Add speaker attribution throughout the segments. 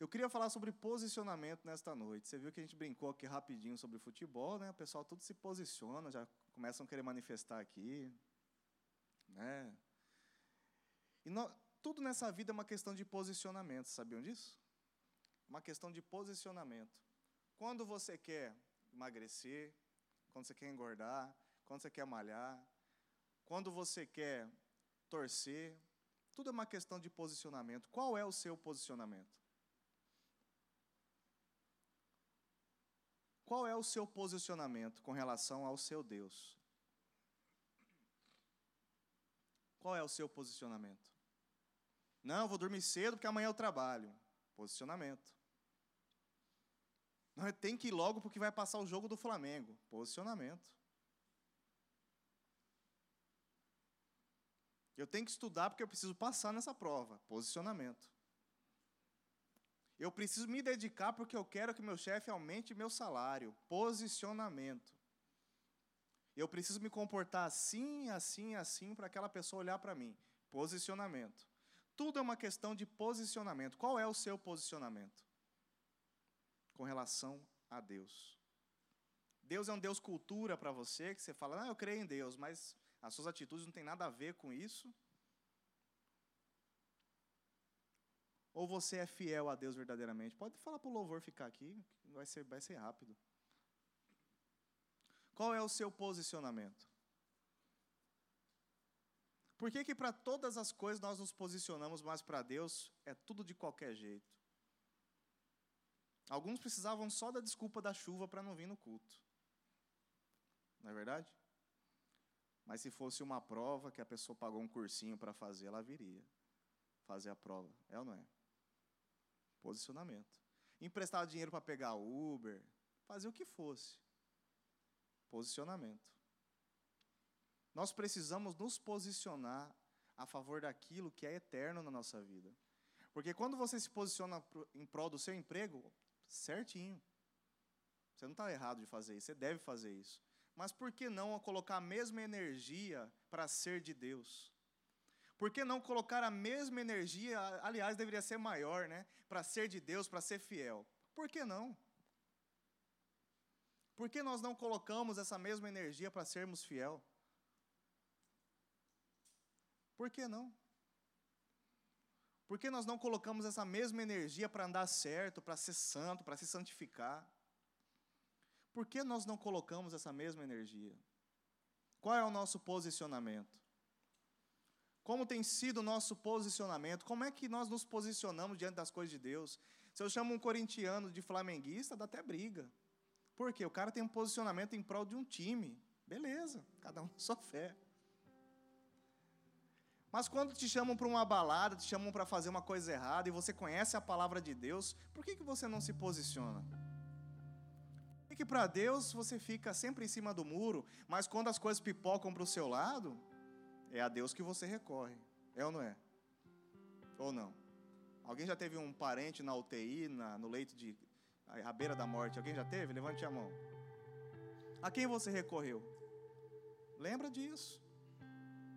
Speaker 1: Eu queria falar sobre posicionamento nesta noite. Você viu que a gente brincou aqui rapidinho sobre futebol, né? O pessoal tudo se posiciona, já começam a querer manifestar aqui, né? E no, tudo nessa vida é uma questão de posicionamento, sabiam disso? Uma questão de posicionamento. Quando você quer emagrecer, quando você quer engordar, quando você quer malhar, quando você quer torcer, tudo é uma questão de posicionamento. Qual é o seu posicionamento? Qual é o seu posicionamento com relação ao seu Deus? Qual é o seu posicionamento? Não, vou dormir cedo porque amanhã eu trabalho. Posicionamento. Não, tem que ir logo porque vai passar o jogo do Flamengo. Posicionamento. Eu tenho que estudar porque eu preciso passar nessa prova. Posicionamento. Eu preciso me dedicar porque eu quero que meu chefe aumente meu salário. Posicionamento. Eu preciso me comportar assim, assim, assim para aquela pessoa olhar para mim. Posicionamento. Tudo é uma questão de posicionamento. Qual é o seu posicionamento com relação a Deus? Deus é um Deus cultura para você, que você fala, ah, eu creio em Deus, mas as suas atitudes não têm nada a ver com isso. Ou você é fiel a Deus verdadeiramente? Pode falar para o louvor ficar aqui, vai ser, vai ser rápido. Qual é o seu posicionamento? Por que, que para todas as coisas nós nos posicionamos, mas para Deus é tudo de qualquer jeito? Alguns precisavam só da desculpa da chuva para não vir no culto. Não é verdade? Mas se fosse uma prova que a pessoa pagou um cursinho para fazer, ela viria fazer a prova. É ou não é? Posicionamento. Emprestar dinheiro para pegar Uber, fazer o que fosse. Posicionamento. Nós precisamos nos posicionar a favor daquilo que é eterno na nossa vida. Porque quando você se posiciona em prol do seu emprego, certinho. Você não está errado de fazer isso, você deve fazer isso. Mas por que não colocar a mesma energia para ser de Deus? Por que não colocar a mesma energia, aliás, deveria ser maior, né? Para ser de Deus, para ser fiel. Por que não? Por que nós não colocamos essa mesma energia para sermos fiel? Por que não? Por que nós não colocamos essa mesma energia para andar certo, para ser santo, para se santificar? Por que nós não colocamos essa mesma energia? Qual é o nosso posicionamento? Como tem sido o nosso posicionamento? Como é que nós nos posicionamos diante das coisas de Deus? Se eu chamo um corintiano de flamenguista, dá até briga. Por quê? O cara tem um posicionamento em prol de um time. Beleza, cada um sua fé. Mas quando te chamam para uma balada, te chamam para fazer uma coisa errada e você conhece a palavra de Deus, por que, que você não se posiciona? Por que para Deus você fica sempre em cima do muro, mas quando as coisas pipocam para o seu lado, é a Deus que você recorre. É ou não é? Ou não? Alguém já teve um parente na UTI, na, no leito de. à beira da morte? Alguém já teve? Levante a mão. A quem você recorreu? Lembra disso.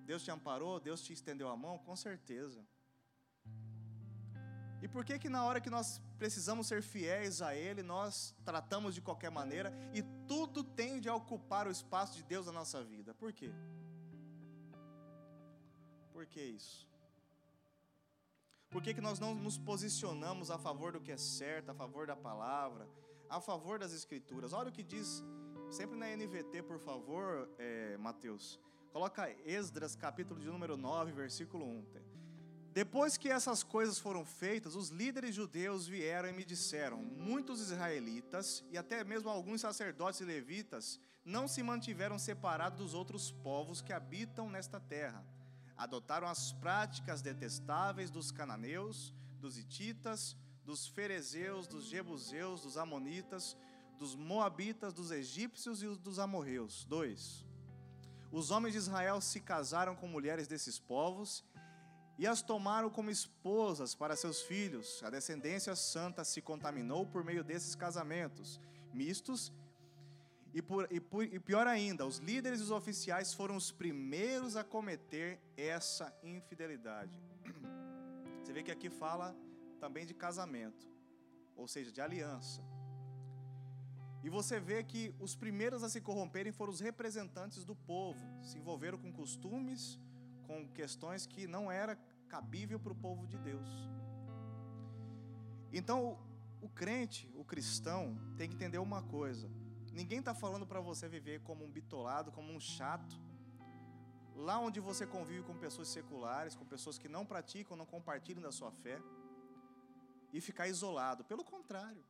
Speaker 1: Deus te amparou, Deus te estendeu a mão? Com certeza. E por que que na hora que nós precisamos ser fiéis a Ele, nós tratamos de qualquer maneira e tudo tende a ocupar o espaço de Deus na nossa vida? Por quê? Por que isso? Por que, que nós não nos posicionamos a favor do que é certo, a favor da palavra, a favor das escrituras? Olha o que diz, sempre na NVT, por favor, é, Mateus. Coloca Esdras, capítulo de número 9, versículo 1. Depois que essas coisas foram feitas, os líderes judeus vieram e me disseram: muitos israelitas e até mesmo alguns sacerdotes e levitas não se mantiveram separados dos outros povos que habitam nesta terra adotaram as práticas detestáveis dos cananeus, dos hititas, dos ferezeus, dos jebuseus, dos amonitas, dos moabitas, dos egípcios e dos amorreus. 2. Os homens de Israel se casaram com mulheres desses povos e as tomaram como esposas para seus filhos. A descendência santa se contaminou por meio desses casamentos mistos e, por, e, por, e pior ainda, os líderes e os oficiais foram os primeiros a cometer essa infidelidade. Você vê que aqui fala também de casamento. ou seja, de aliança. E você vê que os primeiros a se corromperem foram os representantes do povo, se envolveram com costumes, com questões que não era cabível para o povo de Deus. Então, o crente, o cristão, tem que entender uma coisa: ninguém está falando para você viver como um bitolado, como um chato, lá onde você convive com pessoas seculares, com pessoas que não praticam, não compartilham da sua fé, e ficar isolado. Pelo contrário,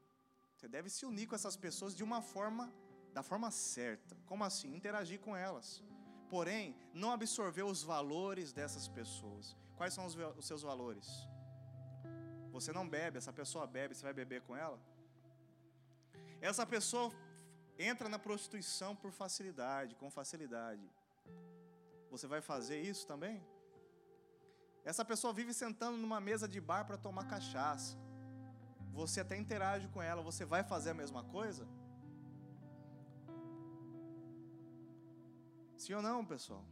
Speaker 1: você deve se unir com essas pessoas de uma forma, da forma certa. Como assim? Interagir com elas. Porém, não absorver os valores dessas pessoas. Quais são os, os seus valores? Você não bebe, essa pessoa bebe, você vai beber com ela? Essa pessoa entra na prostituição por facilidade, com facilidade. Você vai fazer isso também? Essa pessoa vive sentando numa mesa de bar para tomar cachaça. Você até interage com ela, você vai fazer a mesma coisa? Sim ou não, pessoal?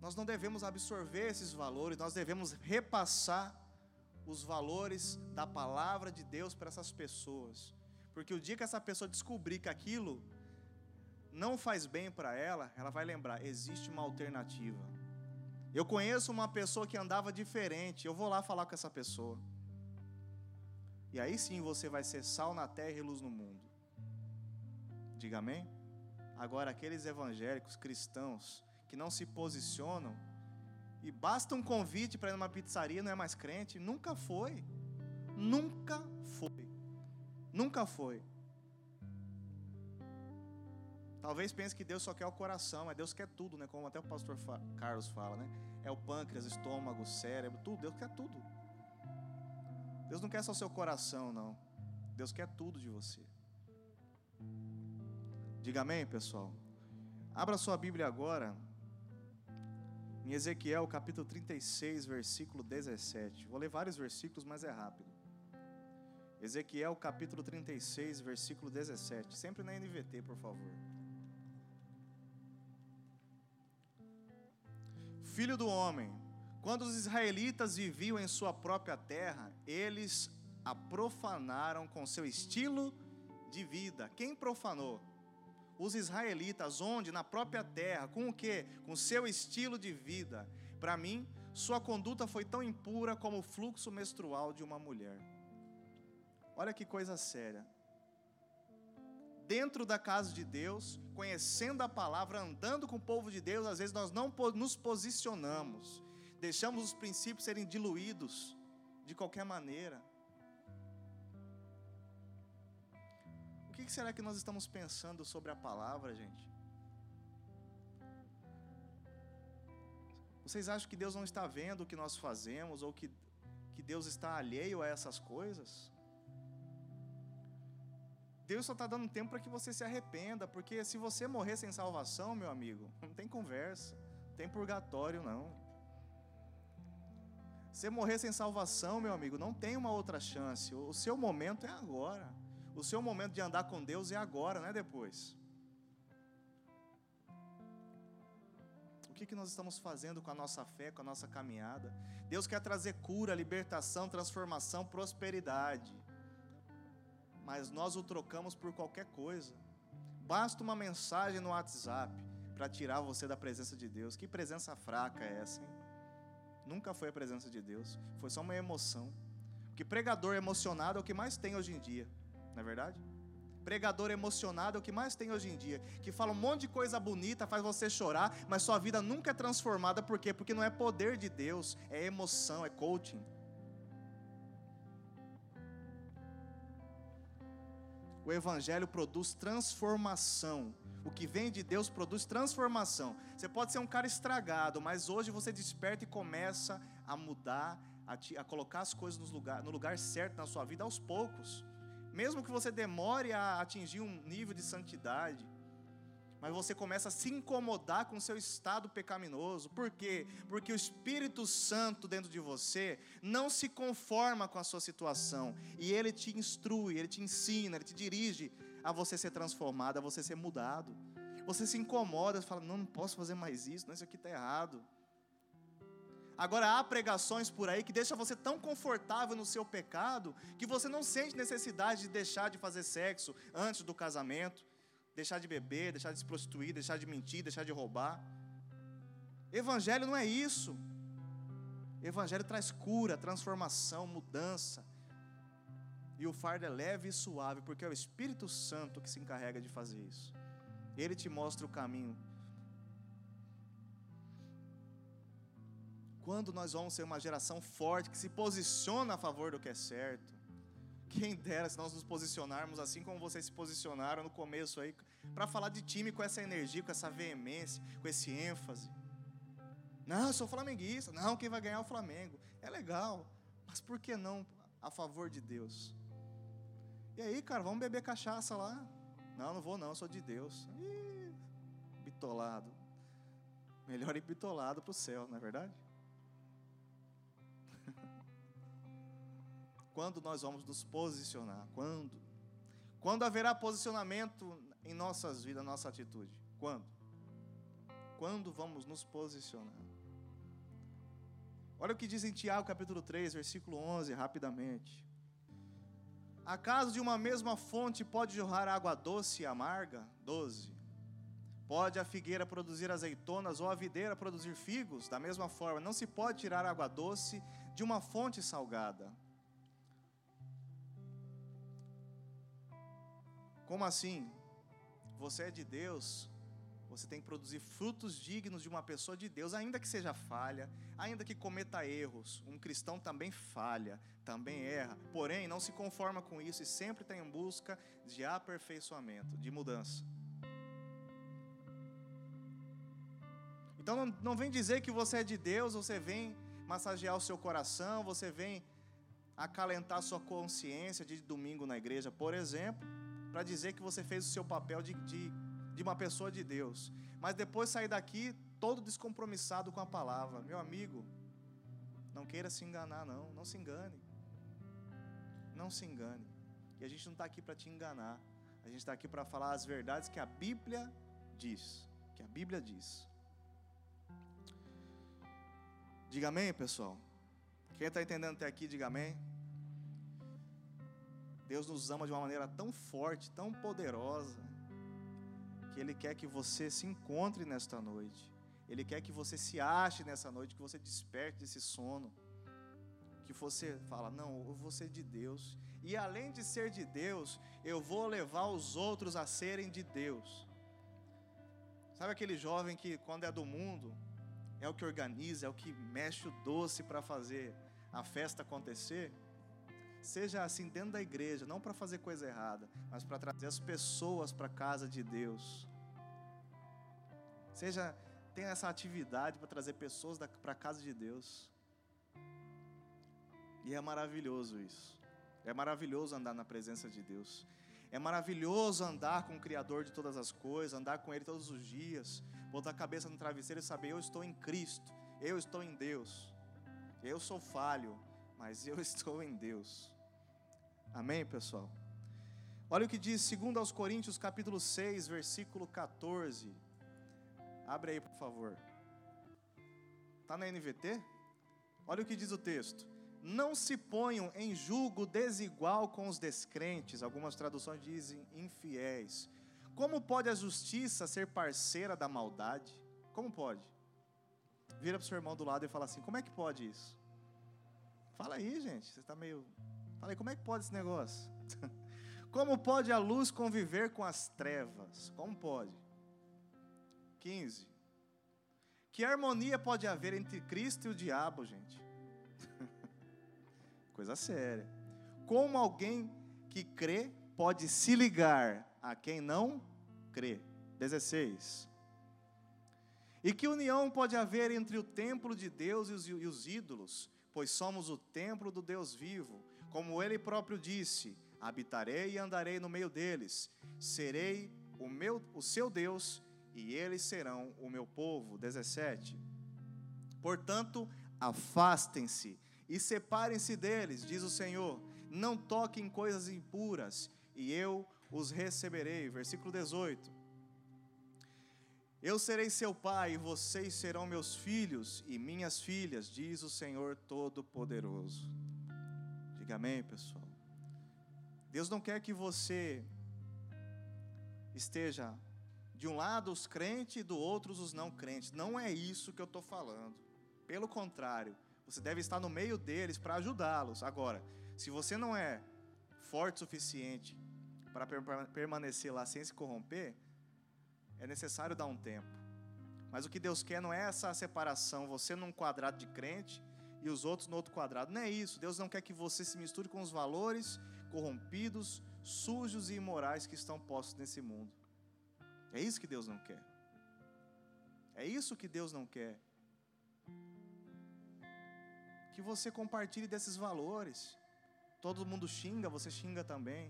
Speaker 1: Nós não devemos absorver esses valores, nós devemos repassar os valores da palavra de Deus para essas pessoas. Porque o dia que essa pessoa descobrir que aquilo não faz bem para ela, ela vai lembrar: existe uma alternativa. Eu conheço uma pessoa que andava diferente, eu vou lá falar com essa pessoa. E aí sim você vai ser sal na terra e luz no mundo. Diga amém? Agora, aqueles evangélicos cristãos que não se posicionam, e basta um convite para ir numa pizzaria, não é mais crente? Nunca foi. Nunca foi. Nunca foi. Talvez pense que Deus só quer o coração, mas Deus quer tudo, né? Como até o pastor Carlos fala, né? É o pâncreas, estômago, cérebro, tudo. Deus quer tudo. Deus não quer só o seu coração, não. Deus quer tudo de você. Diga amém, pessoal. Abra sua Bíblia agora em Ezequiel capítulo 36, versículo 17. Vou ler vários versículos, mas é rápido. Ezequiel capítulo 36, versículo 17. Sempre na NVT, por favor. Filho do homem, quando os israelitas viviam em sua própria terra, eles a profanaram com seu estilo de vida. Quem profanou? os israelitas, onde? Na própria terra, com o que? Com seu estilo de vida. Para mim, sua conduta foi tão impura como o fluxo menstrual de uma mulher. Olha que coisa séria. Dentro da casa de Deus, conhecendo a palavra, andando com o povo de Deus, às vezes nós não nos posicionamos, deixamos os princípios serem diluídos de qualquer maneira. que será que nós estamos pensando sobre a palavra, gente? Vocês acham que Deus não está vendo o que nós fazemos ou que, que Deus está alheio a essas coisas? Deus só está dando tempo para que você se arrependa, porque se você morrer sem salvação, meu amigo, não tem conversa, não tem purgatório não. Se morrer sem salvação, meu amigo, não tem uma outra chance. O seu momento é agora. O seu momento de andar com Deus é agora, não é depois. O que, que nós estamos fazendo com a nossa fé, com a nossa caminhada? Deus quer trazer cura, libertação, transformação, prosperidade. Mas nós o trocamos por qualquer coisa. Basta uma mensagem no WhatsApp para tirar você da presença de Deus. Que presença fraca é essa, hein? Nunca foi a presença de Deus, foi só uma emoção. Porque pregador emocionado é o que mais tem hoje em dia. Não é verdade? Pregador emocionado é o que mais tem hoje em dia, que fala um monte de coisa bonita, faz você chorar, mas sua vida nunca é transformada, por quê? Porque não é poder de Deus, é emoção, é coaching. O Evangelho produz transformação. O que vem de Deus produz transformação. Você pode ser um cara estragado, mas hoje você desperta e começa a mudar, a, te, a colocar as coisas no lugar, no lugar certo na sua vida aos poucos. Mesmo que você demore a atingir um nível de santidade, mas você começa a se incomodar com seu estado pecaminoso. Por quê? Porque o Espírito Santo dentro de você não se conforma com a sua situação e ele te instrui, ele te ensina, ele te dirige a você ser transformado, a você ser mudado. Você se incomoda, fala: "Não, não posso fazer mais isso, não, isso aqui está errado". Agora há pregações por aí que deixam você tão confortável no seu pecado que você não sente necessidade de deixar de fazer sexo antes do casamento, deixar de beber, deixar de se prostituir, deixar de mentir, deixar de roubar. Evangelho não é isso. Evangelho traz cura, transformação, mudança. E o fardo é leve e suave, porque é o Espírito Santo que se encarrega de fazer isso. Ele te mostra o caminho Quando nós vamos ser uma geração forte, que se posiciona a favor do que é certo. Quem dera se nós nos posicionarmos assim como vocês se posicionaram no começo aí, para falar de time com essa energia, com essa veemência, com esse ênfase. Não, eu sou flamenguista. Não, quem vai ganhar é o Flamengo. É legal, mas por que não a favor de Deus? E aí, cara, vamos beber cachaça lá? Não, não vou não, eu sou de Deus. Ih, bitolado. Melhor ir bitolado para o céu, não é verdade? Quando nós vamos nos posicionar? Quando? Quando haverá posicionamento em nossas vidas, nossa atitude? Quando? Quando vamos nos posicionar? Olha o que diz em Tiago capítulo 3, versículo 11, rapidamente. Acaso de uma mesma fonte pode jorrar água doce e amarga? 12. Pode a figueira produzir azeitonas ou a videira produzir figos? Da mesma forma, não se pode tirar água doce de uma fonte salgada. Como assim? Você é de Deus, você tem que produzir frutos dignos de uma pessoa de Deus, ainda que seja falha, ainda que cometa erros. Um cristão também falha, também erra, porém não se conforma com isso e sempre está em busca de aperfeiçoamento, de mudança. Então não, não vem dizer que você é de Deus, você vem massagear o seu coração, você vem acalentar sua consciência de domingo na igreja, por exemplo, para dizer que você fez o seu papel de, de, de uma pessoa de Deus, mas depois sair daqui todo descompromissado com a palavra. Meu amigo, não queira se enganar, não, não se engane. Não se engane. E a gente não está aqui para te enganar, a gente está aqui para falar as verdades que a Bíblia diz. Que a Bíblia diz. Diga amém, pessoal. Quem está entendendo até aqui, diga amém. Deus nos ama de uma maneira tão forte, tão poderosa, que Ele quer que você se encontre nesta noite. Ele quer que você se ache nessa noite, que você desperte desse sono. Que você fala, não, eu vou ser de Deus. E além de ser de Deus, eu vou levar os outros a serem de Deus. Sabe aquele jovem que, quando é do mundo, é o que organiza, é o que mexe o doce para fazer a festa acontecer. Seja assim dentro da igreja, não para fazer coisa errada, mas para trazer as pessoas para a casa de Deus. Seja tenha essa atividade para trazer pessoas para a casa de Deus. E é maravilhoso isso. É maravilhoso andar na presença de Deus. É maravilhoso andar com o Criador de todas as coisas, andar com Ele todos os dias, botar a cabeça no travesseiro e saber: eu estou em Cristo, eu estou em Deus. Eu sou falho, mas eu estou em Deus. Amém, pessoal? Olha o que diz 2 aos Coríntios, capítulo 6, versículo 14. Abre aí, por favor. Está na NVT? Olha o que diz o texto não se ponham em julgo desigual com os descrentes, algumas traduções dizem infiéis. Como pode a justiça ser parceira da maldade? Como pode? Vira para o seu irmão do lado e fala assim: como é que pode isso? Fala aí, gente, você está meio. Fala aí, como é que pode esse negócio? Como pode a luz conviver com as trevas? Como pode? 15. Que harmonia pode haver entre Cristo e o diabo, gente? Coisa séria. Como alguém que crê pode se ligar a quem não crê? 16. E que união pode haver entre o templo de Deus e os, e os ídolos? Pois somos o templo do Deus vivo. Como ele próprio disse: habitarei e andarei no meio deles, serei o, meu, o seu Deus e eles serão o meu povo. 17. Portanto, afastem-se e separem-se deles, diz o Senhor. Não toquem coisas impuras, e eu os receberei. Versículo 18. Eu serei seu pai e vocês serão meus filhos e minhas filhas, diz o Senhor Todo-Poderoso. Diga amém, pessoal. Deus não quer que você esteja de um lado os crentes e do outro os não crentes. Não é isso que eu estou falando. Pelo contrário, você deve estar no meio deles para ajudá-los. Agora, se você não é forte o suficiente para permanecer lá sem se corromper, é necessário dar um tempo. Mas o que Deus quer não é essa separação, você num quadrado de crente e os outros no outro quadrado. Não é isso. Deus não quer que você se misture com os valores corrompidos, sujos e imorais que estão postos nesse mundo. É isso que Deus não quer. É isso que Deus não quer. Que você compartilhe desses valores. Todo mundo xinga, você xinga também.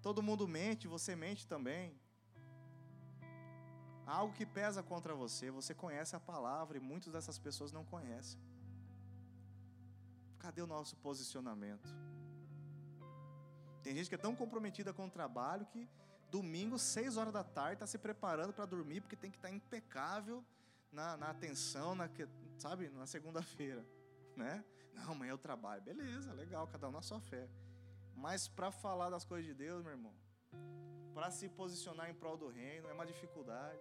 Speaker 1: Todo mundo mente, você mente também. Há algo que pesa contra você, você conhece a palavra e muitas dessas pessoas não conhecem. Cadê o nosso posicionamento? Tem gente que é tão comprometida com o trabalho que domingo, seis horas da tarde, está se preparando para dormir porque tem que estar tá impecável na, na atenção, na, sabe, na segunda-feira, né? Não, amanhã eu trabalho. Beleza, legal, cada um na sua fé. Mas para falar das coisas de Deus, meu irmão, para se posicionar em prol do reino, é uma dificuldade.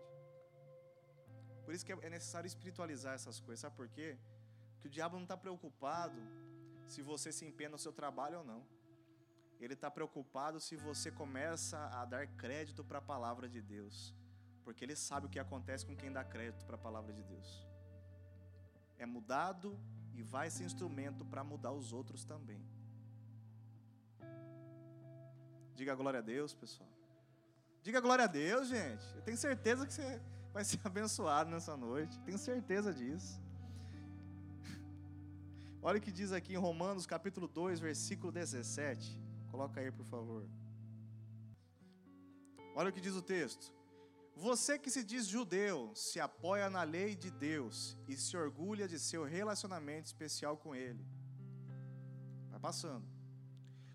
Speaker 1: Por isso que é necessário espiritualizar essas coisas. Sabe por quê? Porque o diabo não está preocupado se você se empenha no seu trabalho ou não. Ele está preocupado se você começa a dar crédito para a palavra de Deus. Porque ele sabe o que acontece com quem dá crédito para a palavra de Deus. É mudado e vai ser instrumento para mudar os outros também. Diga glória a Deus, pessoal. Diga glória a Deus, gente. Eu tenho certeza que você vai ser abençoado nessa noite. Tenho certeza disso. Olha o que diz aqui em Romanos capítulo 2, versículo 17. Coloca aí, por favor. Olha o que diz o texto. Você que se diz judeu, se apoia na lei de Deus e se orgulha de seu relacionamento especial com Ele. Vai passando.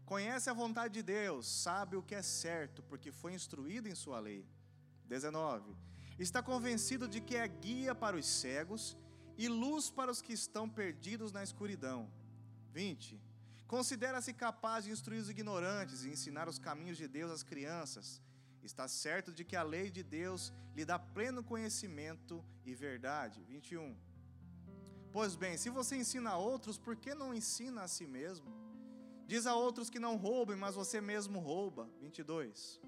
Speaker 1: Conhece a vontade de Deus, sabe o que é certo, porque foi instruído em Sua lei. 19 está convencido de que é guia para os cegos e luz para os que estão perdidos na escuridão. 20. Considera-se capaz de instruir os ignorantes e ensinar os caminhos de Deus às crianças. Está certo de que a lei de Deus lhe dá pleno conhecimento e verdade. 21. Pois bem, se você ensina a outros, por que não ensina a si mesmo? Diz a outros que não roubem, mas você mesmo rouba. 22.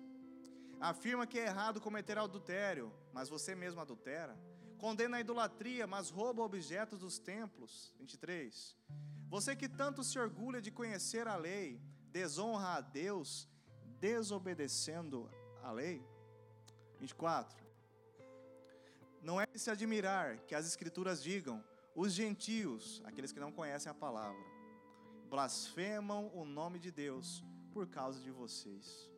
Speaker 1: Afirma que é errado cometer adultério, mas você mesmo adultera. Condena a idolatria, mas rouba objetos dos templos. 23. Você que tanto se orgulha de conhecer a lei, desonra a Deus, desobedecendo a lei. 24. Não é de se admirar que as Escrituras digam: os gentios, aqueles que não conhecem a palavra, blasfemam o nome de Deus por causa de vocês.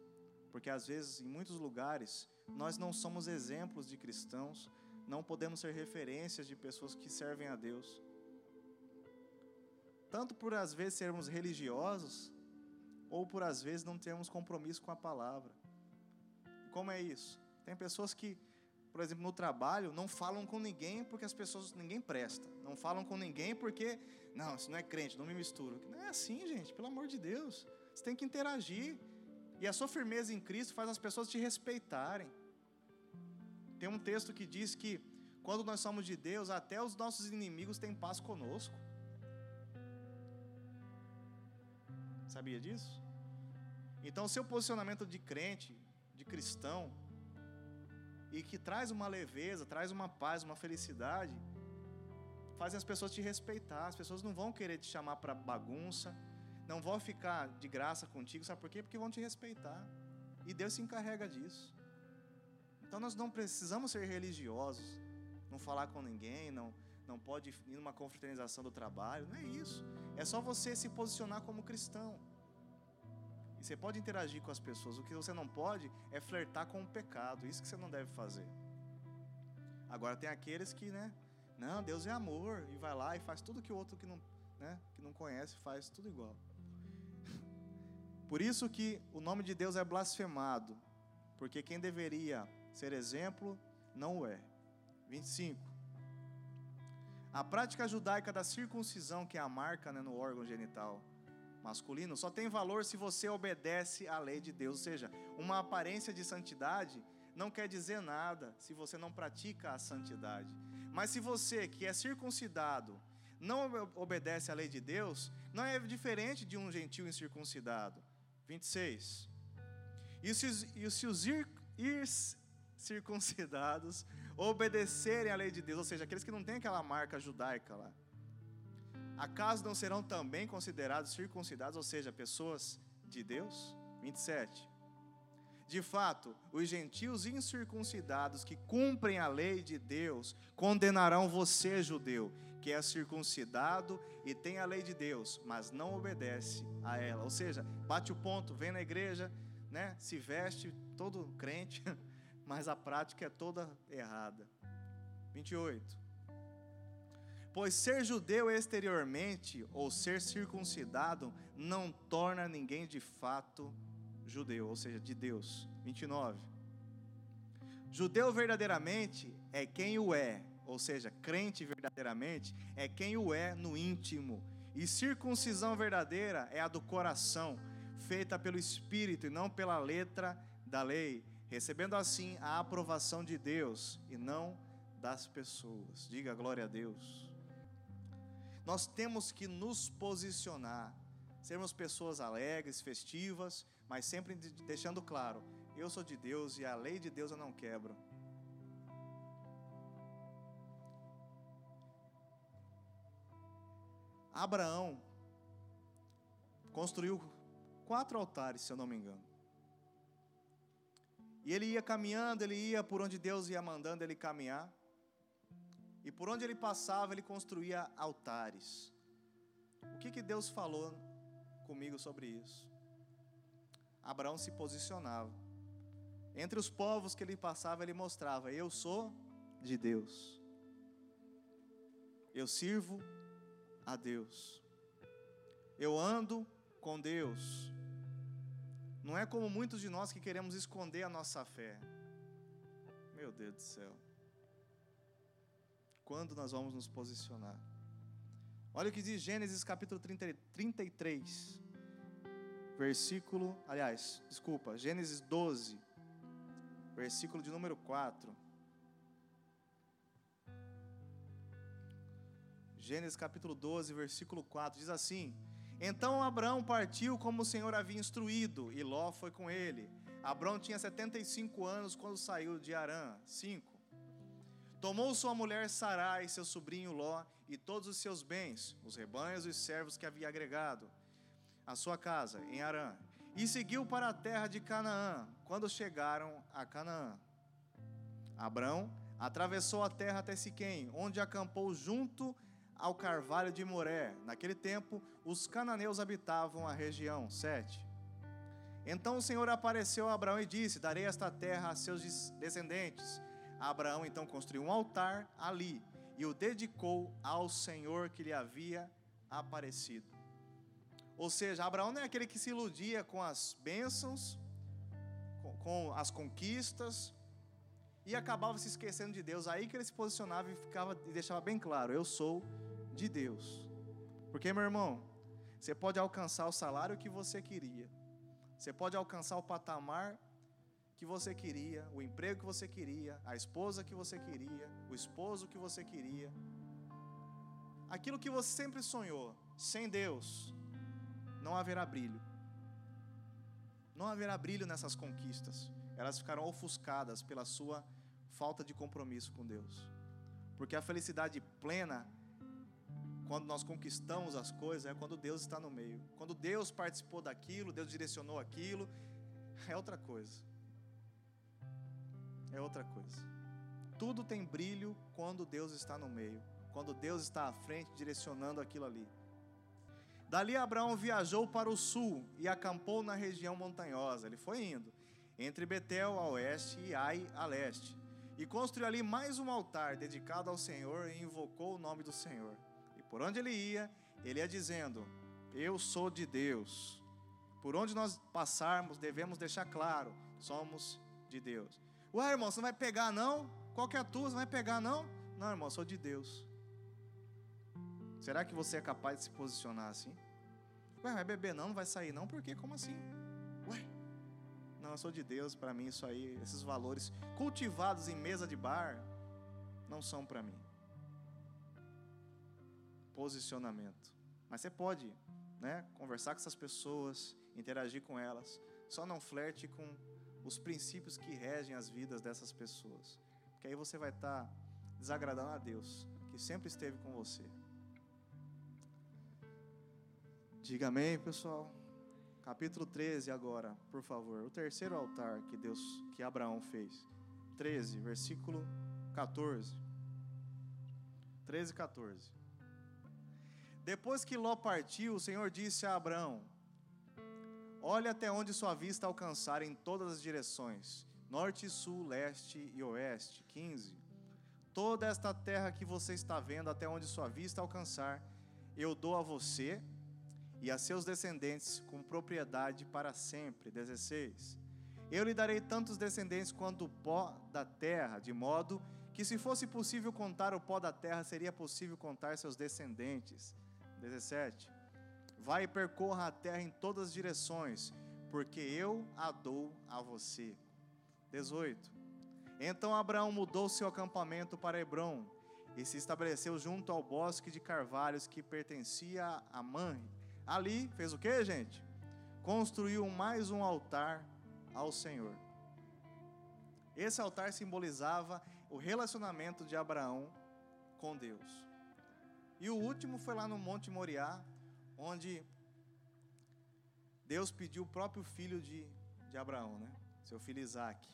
Speaker 1: Porque às vezes, em muitos lugares, nós não somos exemplos de cristãos, não podemos ser referências de pessoas que servem a Deus. Tanto por às vezes sermos religiosos, ou por às vezes não termos compromisso com a palavra. Como é isso? Tem pessoas que, por exemplo, no trabalho, não falam com ninguém porque as pessoas, ninguém presta. Não falam com ninguém porque, não, isso não é crente, não me misturo. Não é assim, gente, pelo amor de Deus. Você tem que interagir. E a sua firmeza em Cristo faz as pessoas te respeitarem. Tem um texto que diz que quando nós somos de Deus, até os nossos inimigos têm paz conosco. Sabia disso? Então, seu posicionamento de crente, de cristão, e que traz uma leveza, traz uma paz, uma felicidade, faz as pessoas te respeitar. As pessoas não vão querer te chamar para bagunça, não vão ficar de graça contigo, sabe por quê? Porque vão te respeitar. E Deus se encarrega disso. Então nós não precisamos ser religiosos, não falar com ninguém, não, não pode ir numa confraternização do trabalho, não é isso. É só você se posicionar como cristão. E você pode interagir com as pessoas. O que você não pode é flertar com o pecado. Isso que você não deve fazer. Agora tem aqueles que, né? Não, Deus é amor e vai lá e faz tudo que o outro que não, né, que não conhece faz tudo igual. Por isso que o nome de Deus é blasfemado, porque quem deveria ser exemplo não o é. 25. A prática judaica da circuncisão, que é a marca né, no órgão genital masculino, só tem valor se você obedece à lei de Deus. Ou seja, uma aparência de santidade não quer dizer nada se você não pratica a santidade. Mas se você que é circuncidado não obedece à lei de Deus, não é diferente de um gentil incircuncidado. 26. E se, e se os ir, ir circuncidados obedecerem à lei de Deus, ou seja, aqueles que não têm aquela marca judaica lá, acaso não serão também considerados circuncidados, ou seja, pessoas de Deus? 27. De fato, os gentios incircuncidados que cumprem a lei de Deus condenarão você, judeu, que é circuncidado e tem a lei de Deus, mas não obedece a ela. Ou seja, bate o ponto, vem na igreja, né, se veste todo crente, mas a prática é toda errada. 28. Pois ser judeu exteriormente ou ser circuncidado não torna ninguém de fato judeu, ou seja, de Deus. 29. Judeu verdadeiramente é quem o é, ou seja, crente verdadeiramente é quem o é no íntimo. E circuncisão verdadeira é a do coração, feita pelo Espírito e não pela letra da lei, recebendo assim a aprovação de Deus e não das pessoas. Diga glória a Deus. Nós temos que nos posicionar, sermos pessoas alegres, festivas, mas sempre deixando claro: eu sou de Deus e a lei de Deus eu não quebro. Abraão construiu quatro altares, se eu não me engano. E ele ia caminhando, ele ia por onde Deus ia mandando ele caminhar. E por onde ele passava, ele construía altares. O que, que Deus falou comigo sobre isso? Abraão se posicionava. Entre os povos que ele passava, ele mostrava: Eu sou de Deus. Eu sirvo a Deus. Eu ando com Deus. Não é como muitos de nós que queremos esconder a nossa fé. Meu Deus do céu. Quando nós vamos nos posicionar? Olha o que diz Gênesis capítulo 30, 33 versículo, aliás, desculpa, Gênesis 12, versículo de número 4. Gênesis capítulo 12, versículo 4, diz assim: Então Abraão partiu como o Senhor havia instruído, e Ló foi com ele. Abraão tinha 75 anos quando saiu de Arã. 5. Tomou sua mulher Sarai, seu sobrinho Ló, e todos os seus bens, os rebanhos e os servos que havia agregado a sua casa em Arã e seguiu para a terra de Canaã. Quando chegaram a Canaã, Abrão atravessou a terra até Siquém, onde acampou junto ao carvalho de Moré. Naquele tempo, os cananeus habitavam a região. 7. Então o Senhor apareceu a Abraão e disse: Darei esta terra a seus descendentes. Abraão então construiu um altar ali e o dedicou ao Senhor que lhe havia aparecido. Ou seja, Abraão não é aquele que se iludia com as bênçãos, com, com as conquistas, e acabava se esquecendo de Deus. Aí que ele se posicionava e ficava e deixava bem claro: eu sou de Deus. Porque, meu irmão, você pode alcançar o salário que você queria, você pode alcançar o patamar que você queria, o emprego que você queria, a esposa que você queria, o esposo que você queria, aquilo que você sempre sonhou, sem Deus, não haverá brilho. Não haverá brilho nessas conquistas. Elas ficarão ofuscadas pela sua falta de compromisso com Deus. Porque a felicidade plena, quando nós conquistamos as coisas, é quando Deus está no meio. Quando Deus participou daquilo, Deus direcionou aquilo, é outra coisa. É outra coisa. Tudo tem brilho quando Deus está no meio. Quando Deus está à frente direcionando aquilo ali. Dali Abraão viajou para o sul e acampou na região montanhosa. Ele foi indo entre Betel a oeste e Ai a leste. E construiu ali mais um altar dedicado ao Senhor e invocou o nome do Senhor. Por onde ele ia, ele ia dizendo: Eu sou de Deus. Por onde nós passarmos, devemos deixar claro: somos de Deus. Ué, irmão, você não vai pegar não? Qual que é a tua? Você vai pegar, não? Não, irmão, sou de Deus. Será que você é capaz de se posicionar assim? Ué, vai beber não, não vai sair não, por quê? Como assim? Ué, não, eu sou de Deus, para mim isso aí, esses valores cultivados em mesa de bar, não são para mim. Posicionamento. Mas você pode, né, conversar com essas pessoas, interagir com elas, só não flerte com os princípios que regem as vidas dessas pessoas. Porque aí você vai estar tá desagradando a Deus, que sempre esteve com você. Diga amém, pessoal. Capítulo 13 agora, por favor. O terceiro altar que Deus, que Abraão fez. 13, versículo 14. 13, 14. Depois que Ló partiu, o Senhor disse a Abraão: Olhe até onde sua vista alcançar em todas as direções, norte, sul, leste e oeste. 15. Toda esta terra que você está vendo, até onde sua vista alcançar, eu dou a você e a seus descendentes com propriedade para sempre. 16. Eu lhe darei tantos descendentes quanto o pó da terra, de modo que, se fosse possível contar o pó da terra, seria possível contar seus descendentes. 17. Vai e percorra a terra em todas as direções, porque eu a dou a você. 18. Então Abraão mudou seu acampamento para Hebrom e se estabeleceu junto ao bosque de carvalhos que pertencia a Manre. Ali fez o que, gente? Construiu mais um altar ao Senhor. Esse altar simbolizava o relacionamento de Abraão com Deus. E o último foi lá no Monte Moriá, onde Deus pediu o próprio filho de, de Abraão, né? seu filho Isaac,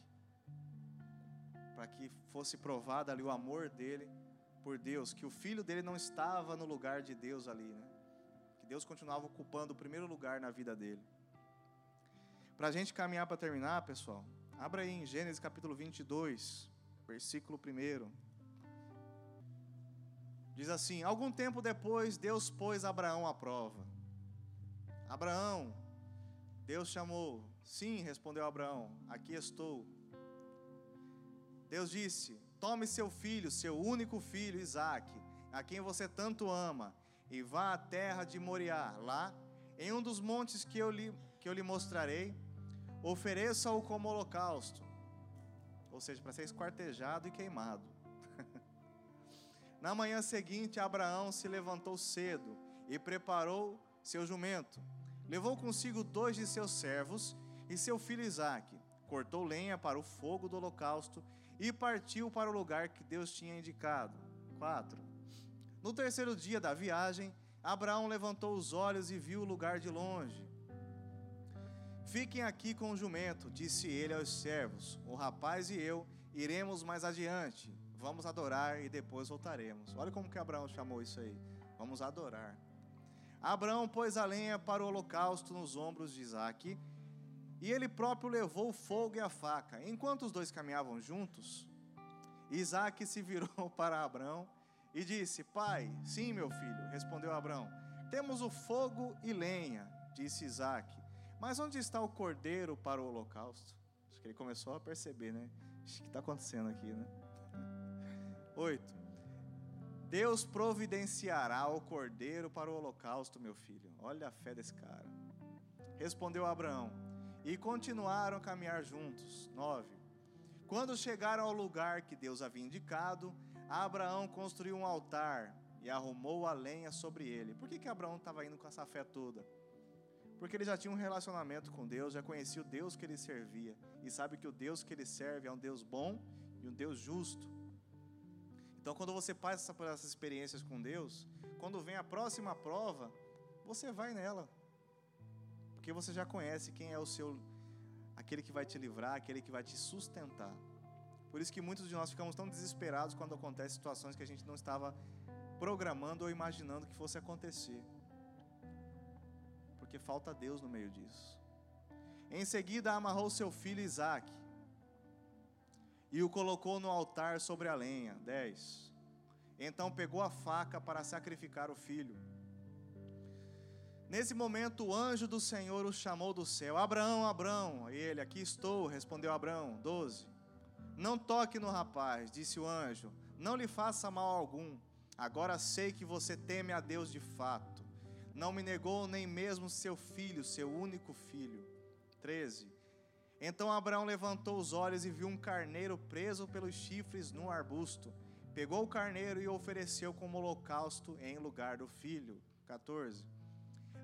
Speaker 1: para que fosse provado ali o amor dele por Deus, que o filho dele não estava no lugar de Deus ali, né? que Deus continuava ocupando o primeiro lugar na vida dele. Para a gente caminhar para terminar, pessoal, abra aí em Gênesis capítulo 22, versículo 1. Diz assim: Algum tempo depois, Deus pôs Abraão à prova. Abraão, Deus chamou. Sim, respondeu Abraão: Aqui estou. Deus disse: Tome seu filho, seu único filho, Isaque, a quem você tanto ama, e vá à terra de Moriá. Lá, em um dos montes que eu lhe, que eu lhe mostrarei, ofereça-o como holocausto. Ou seja, para ser esquartejado e queimado. Na manhã seguinte, Abraão se levantou cedo e preparou seu jumento. Levou consigo dois de seus servos e seu filho Isaque. Cortou lenha para o fogo do holocausto e partiu para o lugar que Deus tinha indicado. 4. No terceiro dia da viagem, Abraão levantou os olhos e viu o lugar de longe. Fiquem aqui com o jumento, disse ele aos servos. O rapaz e eu iremos mais adiante vamos adorar e depois voltaremos. Olha como que Abraão chamou isso aí. Vamos adorar. Abraão pôs a lenha para o holocausto nos ombros de Isaac, e ele próprio levou o fogo e a faca. Enquanto os dois caminhavam juntos, Isaac se virou para Abraão e disse: Pai, sim, meu filho, respondeu Abraão. Temos o fogo e lenha, disse Isaac. Mas onde está o cordeiro para o holocausto? Acho que ele começou a perceber, né? O que está acontecendo aqui, né? 8. Deus providenciará o cordeiro para o holocausto, meu filho. Olha a fé desse cara. Respondeu Abraão. E continuaram a caminhar juntos. 9. Quando chegaram ao lugar que Deus havia indicado, Abraão construiu um altar e arrumou a lenha sobre ele. Por que, que Abraão estava indo com essa fé toda? Porque ele já tinha um relacionamento com Deus, já conhecia o Deus que ele servia. E sabe que o Deus que ele serve é um Deus bom e um Deus justo. Então, quando você passa por essas experiências com Deus, quando vem a próxima prova, você vai nela. Porque você já conhece quem é o seu aquele que vai te livrar, aquele que vai te sustentar. Por isso que muitos de nós ficamos tão desesperados quando acontecem situações que a gente não estava programando ou imaginando que fosse acontecer. Porque falta Deus no meio disso. Em seguida, amarrou seu filho Isaac e o colocou no altar sobre a lenha. 10. Então pegou a faca para sacrificar o filho. Nesse momento, o anjo do Senhor o chamou do céu: Abraão, Abraão. E ele: Aqui estou, respondeu Abraão. 12. Não toque no rapaz, disse o anjo, não lhe faça mal algum. Agora sei que você teme a Deus de fato. Não me negou nem mesmo seu filho, seu único filho. 13. Então Abraão levantou os olhos e viu um carneiro preso pelos chifres num arbusto. Pegou o carneiro e o ofereceu como holocausto em lugar do filho. 14.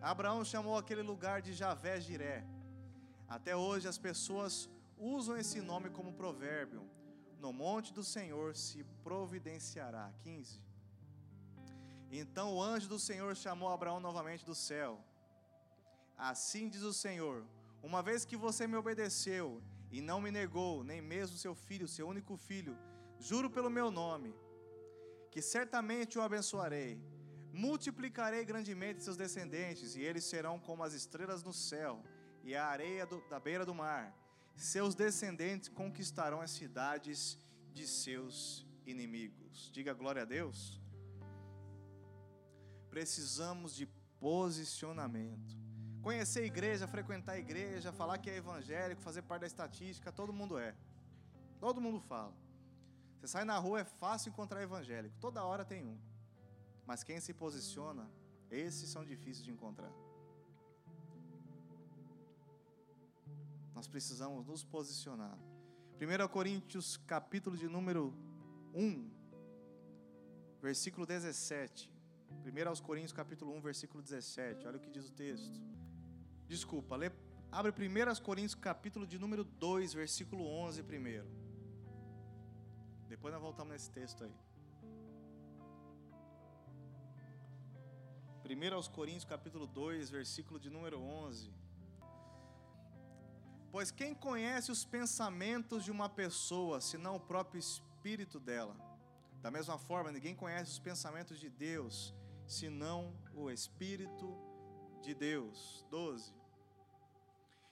Speaker 1: Abraão chamou aquele lugar de Javé Jiré. Até hoje as pessoas usam esse nome como provérbio. No monte do Senhor se providenciará. 15. Então o anjo do Senhor chamou Abraão novamente do céu. Assim diz o Senhor: Uma vez que você me obedeceu e não me negou, nem mesmo seu filho, seu único filho, juro pelo meu nome, que certamente o abençoarei. Multiplicarei grandemente seus descendentes, e eles serão como as estrelas no céu e a areia do, da beira do mar seus descendentes conquistarão as cidades de seus inimigos. Diga glória a Deus. Precisamos de posicionamento. Conhecer a igreja, frequentar a igreja, falar que é evangélico, fazer parte da estatística, todo mundo é. Todo mundo fala. Você sai na rua, é fácil encontrar evangélico. Toda hora tem um. Mas quem se posiciona, esses são difíceis de encontrar. Nós precisamos nos posicionar. 1 Coríntios, capítulo de número 1, versículo 17. 1 aos Coríntios, capítulo 1, versículo 17. Olha o que diz o texto. Desculpa, lê, abre 1 aos Coríntios, capítulo de número 2, versículo 11 primeiro. Depois nós voltamos nesse texto aí. 1 aos Coríntios, capítulo 2, versículo de número 11. Pois quem conhece os pensamentos de uma pessoa, senão o próprio espírito dela? Da mesma forma, ninguém conhece os pensamentos de Deus, senão o espírito de Deus. 12.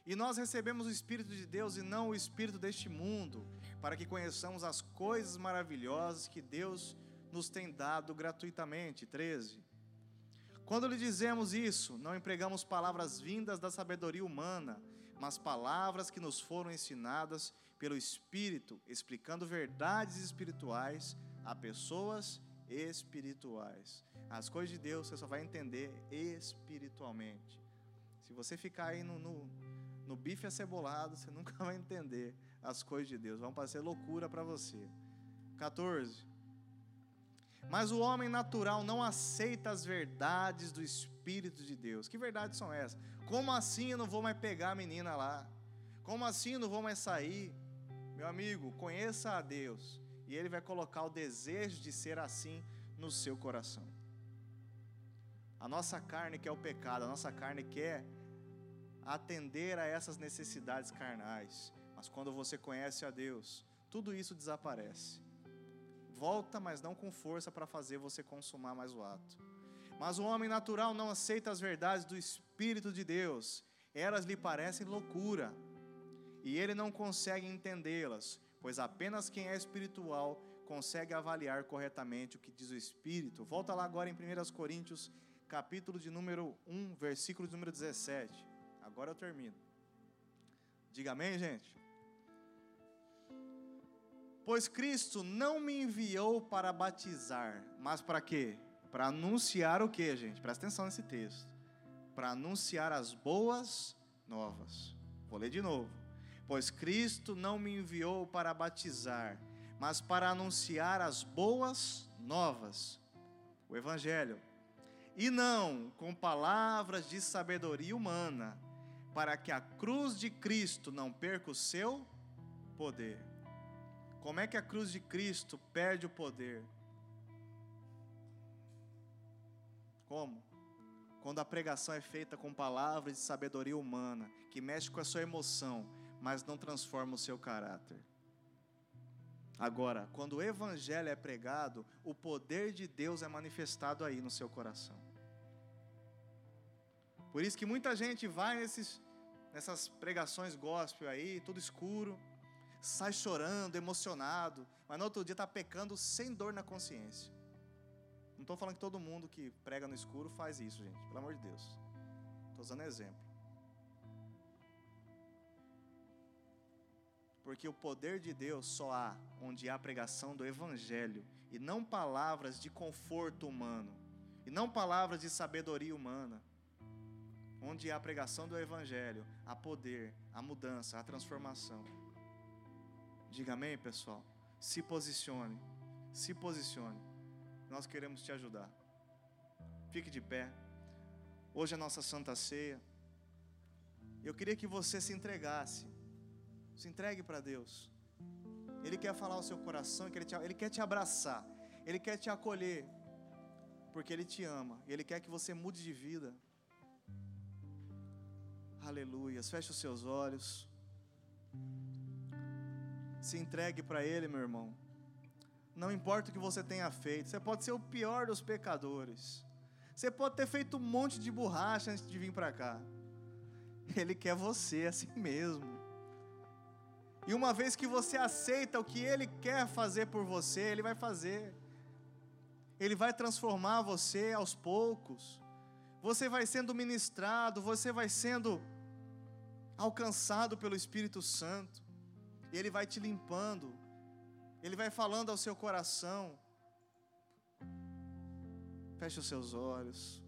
Speaker 1: E nós recebemos o espírito de Deus e não o espírito deste mundo, para que conheçamos as coisas maravilhosas que Deus nos tem dado gratuitamente. 13. Quando lhe dizemos isso, não empregamos palavras vindas da sabedoria humana, mas palavras que nos foram ensinadas pelo Espírito, explicando verdades espirituais a pessoas espirituais. As coisas de Deus você só vai entender espiritualmente. Se você ficar aí no, no, no bife acebolado, você nunca vai entender as coisas de Deus. Vão parecer loucura para você. 14. Mas o homem natural não aceita as verdades do Espírito de Deus. Que verdades são essas? Como assim eu não vou mais pegar a menina lá? Como assim eu não vou mais sair? Meu amigo, conheça a Deus e Ele vai colocar o desejo de ser assim no seu coração. A nossa carne quer o pecado, a nossa carne quer atender a essas necessidades carnais. Mas quando você conhece a Deus, tudo isso desaparece. Volta, mas não com força para fazer você consumar mais o ato. Mas o homem natural não aceita as verdades do Espírito de Deus, elas lhe parecem loucura, e ele não consegue entendê-las, pois apenas quem é espiritual consegue avaliar corretamente o que diz o Espírito. Volta lá agora em 1 Coríntios, capítulo de número 1, versículo de número 17. Agora eu termino. Diga amém, gente. Pois Cristo não me enviou para batizar, mas para quê? Para anunciar o que, gente? Presta atenção nesse texto. Para anunciar as boas novas. Vou ler de novo. Pois Cristo não me enviou para batizar, mas para anunciar as boas novas. O Evangelho. E não com palavras de sabedoria humana, para que a cruz de Cristo não perca o seu poder. Como é que a cruz de Cristo perde o poder? Como? Quando a pregação é feita com palavras de sabedoria humana, que mexe com a sua emoção, mas não transforma o seu caráter. Agora, quando o evangelho é pregado, o poder de Deus é manifestado aí no seu coração. Por isso que muita gente vai nesses, nessas pregações gospel aí, tudo escuro, sai chorando, emocionado, mas no outro dia está pecando sem dor na consciência. Não estou falando que todo mundo que prega no escuro faz isso, gente, pelo amor de Deus. Estou usando exemplo. Porque o poder de Deus só há onde há pregação do Evangelho e não palavras de conforto humano e não palavras de sabedoria humana. Onde há pregação do Evangelho, há poder, há mudança, há transformação. Diga amém, pessoal. Se posicione, se posicione. Nós queremos te ajudar. Fique de pé. Hoje é a nossa Santa Ceia. Eu queria que você se entregasse se entregue para Deus. Ele quer falar ao seu coração, ele, quer te abraçar, Ele quer te acolher, porque Ele te ama, Ele quer que você mude de vida. Aleluia. Feche os seus olhos. Se entregue para Ele, meu irmão. Não importa o que você tenha feito, você pode ser o pior dos pecadores. Você pode ter feito um monte de borracha antes de vir para cá. Ele quer você assim mesmo. E uma vez que você aceita o que Ele quer fazer por você, Ele vai fazer. Ele vai transformar você aos poucos. Você vai sendo ministrado, você vai sendo alcançado pelo Espírito Santo. E Ele vai te limpando. Ele vai falando ao seu coração. Feche os seus olhos.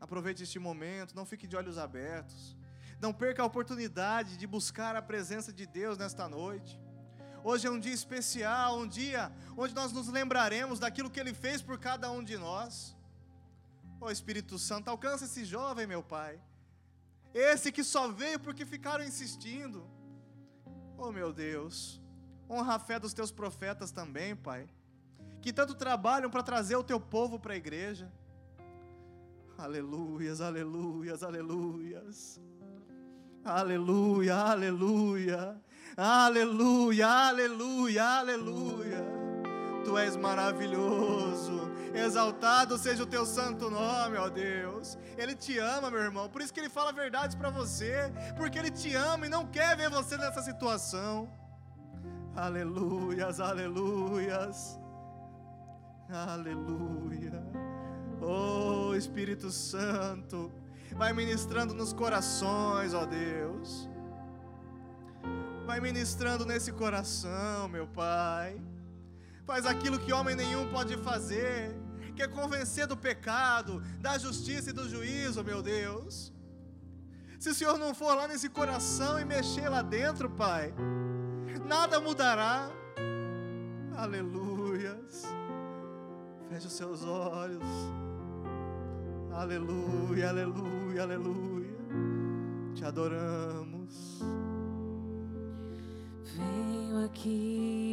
Speaker 1: Aproveite este momento, não fique de olhos abertos. Não perca a oportunidade de buscar a presença de Deus nesta noite. Hoje é um dia especial, um dia onde nós nos lembraremos daquilo que Ele fez por cada um de nós. Ó oh, Espírito Santo, alcança esse jovem, meu Pai. Esse que só veio porque ficaram insistindo. Oh, meu Deus, honra a fé dos teus profetas também, Pai, que tanto trabalham para trazer o teu povo para a igreja. Aleluias, aleluias, aleluias. Aleluia, aleluia, aleluia, aleluia, aleluia. Tu és maravilhoso. Exaltado seja o teu santo nome, ó Deus. Ele te ama, meu irmão. Por isso que ele fala verdades para você, porque ele te ama e não quer ver você nessa situação. Aleluias, aleluias. Aleluia. Oh, Espírito Santo, vai ministrando nos corações, ó Deus. Vai ministrando nesse coração, meu Pai. Faz aquilo que homem nenhum pode fazer, que é convencer do pecado, da justiça e do juízo, meu Deus. Se o Senhor não for lá nesse coração e mexer lá dentro, Pai, nada mudará. Aleluias. Feche os seus olhos. Aleluia, aleluia, aleluia. Te adoramos.
Speaker 2: Venho aqui.